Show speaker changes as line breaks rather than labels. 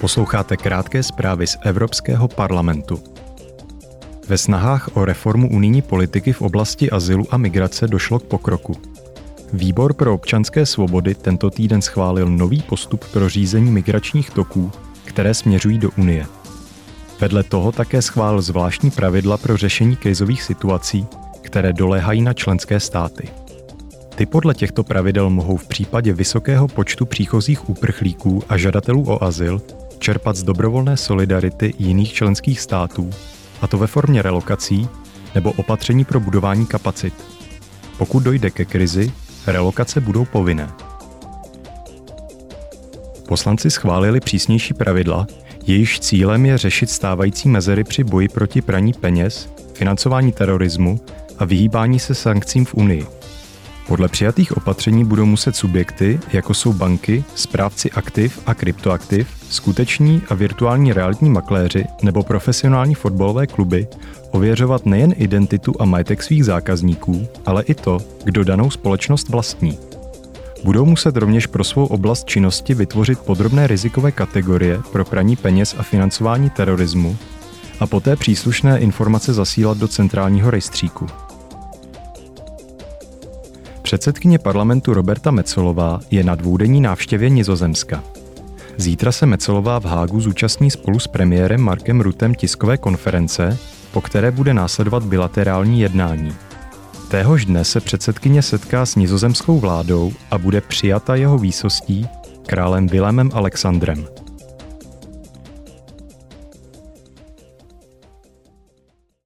Posloucháte krátké zprávy z Evropského parlamentu. Ve snahách o reformu unijní politiky v oblasti azylu a migrace došlo k pokroku. Výbor pro občanské svobody tento týden schválil nový postup pro řízení migračních toků, které směřují do Unie. Vedle toho také schválil zvláštní pravidla pro řešení krizových situací, které doléhají na členské státy. Ty podle těchto pravidel mohou v případě vysokého počtu příchozích uprchlíků a žadatelů o azyl čerpat z dobrovolné solidarity jiných členských států, a to ve formě relokací nebo opatření pro budování kapacit. Pokud dojde ke krizi, relokace budou povinné. Poslanci schválili přísnější pravidla, jejichž cílem je řešit stávající mezery při boji proti praní peněz, financování terorismu a vyhýbání se sankcím v Unii. Podle přijatých opatření budou muset subjekty, jako jsou banky, správci aktiv a kryptoaktiv, skuteční a virtuální realitní makléři nebo profesionální fotbalové kluby, ověřovat nejen identitu a majetek svých zákazníků, ale i to, kdo danou společnost vlastní. Budou muset rovněž pro svou oblast činnosti vytvořit podrobné rizikové kategorie pro praní peněz a financování terorismu a poté příslušné informace zasílat do centrálního rejstříku. Předsedkyně parlamentu Roberta Mecolová je na dvoudenní návštěvě Nizozemska. Zítra se Mecolová v Hágu zúčastní spolu s premiérem Markem Rutem tiskové konference, po které bude následovat bilaterální jednání. Téhož dne se předsedkyně setká s nizozemskou vládou a bude přijata jeho výsostí králem Vilémem Alexandrem.